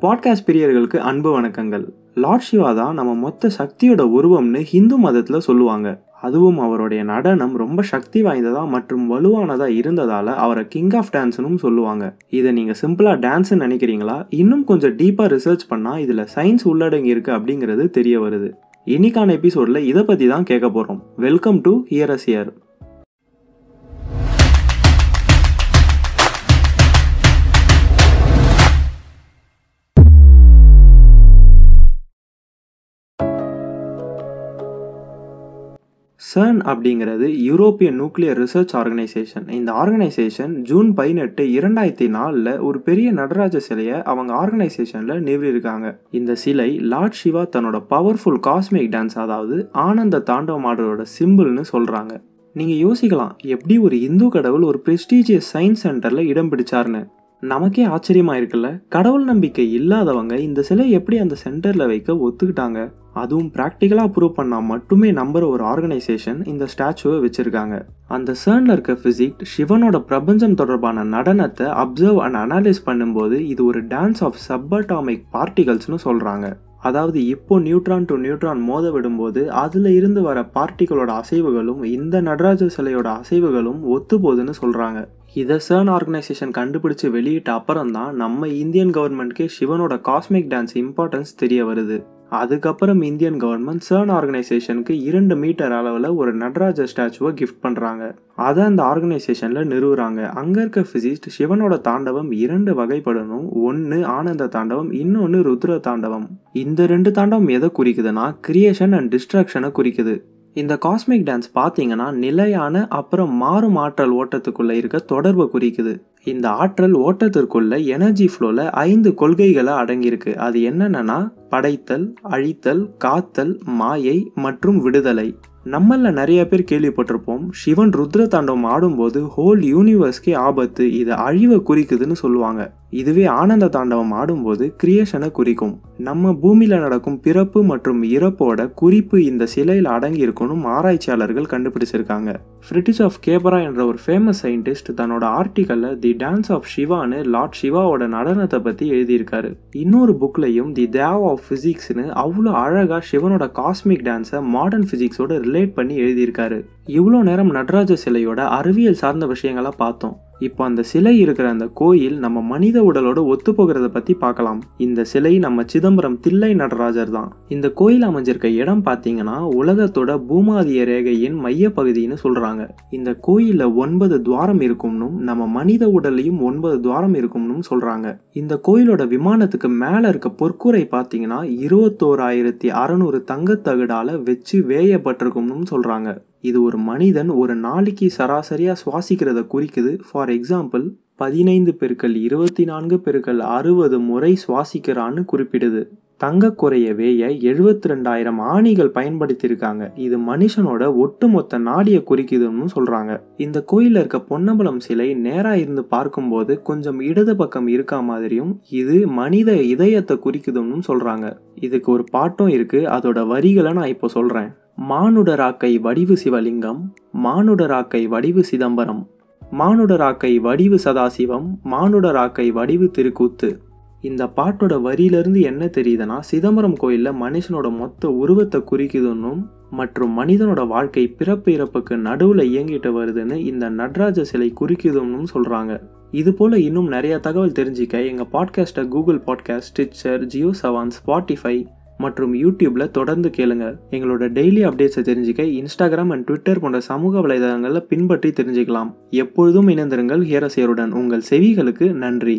Podcast பிரியர்களுக்கு அன்பு வணக்கங்கள். Lord Siva தான் நம்ம மொத்த சக்தியோட உருவம்னு ஹிந்து மதத்தில் சொல்லுவாங்க. அதுவும் அவருடைய நடனம் ரொம்ப சக்தி வாய்ந்ததா மற்றும் வலுவானதா இருந்ததால அவரை கிங் ஆஃப் டான்ஸ்னும் சொல்லுவாங்க. இதை நீங்க சிம்பிளா டான்ஸ்னு நினைக்கிறீங்களா? இன்னும் கொஞ்சம் டீப்பா ரிசர்ச் பண்ணா இதுல சயின்ஸ் உள்ளடங்கி இருக்கு அப்படிங்கிறது தெரிய வருது. இன்னைக்கான எபிசோட்ல இதை பத்தி தான் கேட்க போறோம். Welcome to here as here CERN அப்படிங்கிறது யூரோப்பிய நியூக்ளியர் ரிசர்ச் ஆர்கனைசேஷன் இந்த ஆர்கனைசேஷன் ஜூன் பதினெட்டு இரண்டாயிரத்தி நாலில் ஒரு பெரிய நடராஜ சிலையை அவங்க ஆர்கனைசேஷனில் நிறுவியிருக்காங்க. இந்த சிலை லார்ட் சிவா தன்னோட பவர்ஃபுல் காஸ்மிக் டான்ஸ் அதாவது ஆனந்த தாண்டவம் ஆடுறதோட சிம்பிள்னு சொல்கிறாங்க நீங்கள் யோசிக்கலாம் எப்படி ஒரு இந்து கடவுள் ஒரு ப்ரெஸ்டீஜியஸ் சயின்ஸ் சென்டரில் இடம் பிடிச்சாருன்னு. நமக்கே ஆச்சரியமாக இருக்குல்ல கடவுள் நம்பிக்கை இல்லாதவங்க இந்த சிலை எப்படி அந்த சென்டரில் வைக்க ஒத்துக்கிட்டாங்க? அதுவும் ப்ராக்டிக்கலாக ப்ரூவ் பண்ணால் மட்டுமே நம்புற ஒரு ஆர்கனைசேஷன் இந்த ஸ்டாச்சுவை வச்சுருக்காங்க. அந்த சேர்னில் இருக்க ஃபிசிக் சிவனோட பிரபஞ்சம் தொடர்பான நடனத்தை அப்சர்வ் அண்ட் அனாலிஸ் பண்ணும்போது இது ஒரு டான்ஸ் ஆஃப் சப்பட்டாமிக் பார்ட்டிகல்ஸ்னு சொல்கிறாங்க அதாவது இப்போ நியூட்ரான் டு நியூட்ரான் மோத விடும்போது அதில் இருந்து வர பார்ட்டிகளோட அசைவுகளும் இந்த நடராஜ சிலையோட அசைவுகளும் ஒத்து போகுதுன்னு சொல்கிறாங்க இதை சர்ன் ஆர்கனைசேஷன் கண்டுபிடிச்சு வெளியிட்ட அப்புறம் தான் நம்ம இந்தியன் கவர்மெண்ட்கே சிவனோட காஸ்மிக் டான்ஸ் இம்பார்ட்டன்ஸ் தெரிய வருது. அதுக்கப்புறம் இந்தியன் கவர்மெண்ட் சர்ன் ஆர்கனைசேஷனுக்கு இரண்டு மீட்டர் அளவில் ஒரு நடராஜ ஸ்டாச்சுவை கிஃப்ட் பண்ணுறாங்க அதை அந்த ஆர்கனைசேஷனில் நிறுவுறாங்க. அங்கே இருக்க ஃபிசிஸ்ட் சிவனோட தாண்டவம் இரண்டு வகைப்படணும். ஒன்று ஆனந்த தாண்டவம் இன்னொன்று ருத்ர தாண்டவம். இந்த ரெண்டு தாண்டவம் எதை குறிக்குதுன்னா கிரியேஷன் அண்ட் டிஸ்ட்ராக்ஷனை குறிக்குது. இந்த காஸ்மிக் டான்ஸ் பார்த்தீங்கன்னா நிலையான அப்புறம் மாறும் ஆற்றல் ஓட்டத்துக்குள்ள இருக்க தொடர்பை குறிக்குது. இந்த ஆற்றல் ஓட்டத்திற்குள்ள எனர்ஜி ஃப்ளோல ஐந்து கொள்கைகளை அடங்கியிருக்கு. அது என்னென்னா படைத்தல் அழித்தல் காத்தல் மாயை மற்றும் விடுதலை. நம்மள நிறைய பேர் கேள்விப்பட்டிருப்போம். சிவன் ருத்ர தாண்டவம் ஆடும்போது ஹோல் யூனிவர்ஸ்க்கே ஆபத்து இது அழிவை குறிக்குதுன்னு சொல்லுவாங்க. இதுவே ஆனந்த தாண்டவம் ஆடும்போது கிரியேஷனை குறிக்கும். நம்ம பூமியில நடக்கும் பிறப்பு மற்றும் இறப்போட குறிப்பு இந்த சிலையில் அடங்கி இருக்கணும் ஆராய்ச்சியாளர்கள் கண்டுபிடிச்சிருக்காங்க. பிரிட்டிஷ் ஆஃப் கேபரா என்ற ஒரு ஃபேமஸ் சயின்டிஸ்ட் தன்னோட ஆர்டிக்கல்ல தி டான்ஸ் ஆஃப் சிவான்னு லார்ட் சிவாவோட நடனத்தை பத்தி எழுதியிருக்காரு. இன்னொரு புக்லையும் தி தேவ் ஆஃப் பிசிக்ஸ்னு அவ்வளோ அழகா சிவனோட காஸ்மிக் டான்ஸை மாடர்ன் பிசிக்ஸோட ரிலேட் பண்ணி எழுதியிருக்காரு. இவ்வளோ நேரம் நடராஜ சிலையோட அறிவியல் சார்ந்த விஷயங்களை பார்த்தோம். இப்போ அந்த சிலை இருக்கிற அந்த கோயில் நம்ம மனித உடலோட ஒத்து போகிறத பத்தி பார்க்கலாம். இந்த சிலை நம்ம சிதம்பரம் தில்லை நடராஜர் தான். இந்த கோயில் அமைஞ்சிருக்க இடம் பார்த்தீங்கன்னா உலகத்தோட பூமாதிய ரேகையின் மைய பகுதின்னு சொல்றாங்க. இந்த கோயிலில் ஒன்பது துவாரம் இருக்கும்னும் நம்ம மனித உடல்லையும் ஒன்பது துவாரம் இருக்கும்னு சொல்றாங்க. இந்த கோயிலோட விமானத்துக்கு மேல இருக்க பொற்கூரை பார்த்தீங்கன்னா இருபத்தோராயிரத்தி அறநூறு தங்கத்தகடால வச்சு வேயப்பட்டிருக்கும்னு சொல்றாங்க. இது ஒரு மனிதன் ஒரு நாளைக்கு சராசரியாக சுவாசிக்கிறத குறிக்குது. ஃபார் எக்ஸாம்பிள் பதினைந்து பெருக்கள் இருபத்தி நான்கு பெருக்கள் அறுபது முறை சுவாசிக்கிறான்னு குறிப்பிடுது. தங்க குறைய வேய எழுபத்தி ரெண்டாயிரம் ஆணிகள் பயன்படுத்தியிருக்காங்க. இது மனுஷனோட ஒட்டுமொத்த நாடியை குறிக்குதுன்னு சொல்றாங்க. இந்த கோயிலில் இருக்க பொன்னம்பலம் சிலை நேரா இருந்து பார்க்கும்போது கொஞ்சம் இடது பக்கம் இருக்கா மாதிரியும் இது மனித இதயத்தை குறிக்குதுன்னு சொல்றாங்க. இதுக்கு ஒரு பாட்டும் இருக்கு. அதோட வரிகளை நான் இப்போ சொல்றேன். மானுடராக்கை வடிவு சிவலிங்கம் மானுடராக்கை வடிவு சிதம்பரம் மானுடராக்கை வடிவு சதாசிவம் மானுடராக்கை வடிவு திருக்கூத்து. இந்த பாட்டோட வரியிலிருந்து என்ன தெரியுதுன்னா சிதம்பரம் கோயிலில் மனுஷனோட மொத்த உருவத்தை குறிக்குதுன்னும் மற்றும் மனிதனோட வாழ்க்கை பிறப்பு இறப்புக்கு நடுவில் இயங்கிட்டு வருதுன்னு இந்த நடராஜ சிலை குறிக்குதுன்னு சொல்கிறாங்க இது போல் இன்னும் நிறைய தகவல் தெரிஞ்சிக்க எங்கள் பாட்காஸ்ட்டை Google podcast Stitcher Jio Saavn Spotify மற்றும் யூடியூப்ல தொடர்ந்து கேளுங்க. எங்களோட டெய்லி அப்டேட்ஸை தெரிஞ்சுக்க இன்ஸ்டாகிராம் அண்ட் ட்விட்டர் போன்ற சமூக வலைதளங்களில் பின்பற்றி தெரிஞ்சுக்கலாம். எப்பொழுதும் இணைந்திருங்கள் ஹேரசியருடன் உங்கள் செவிகளுக்கு நன்றி.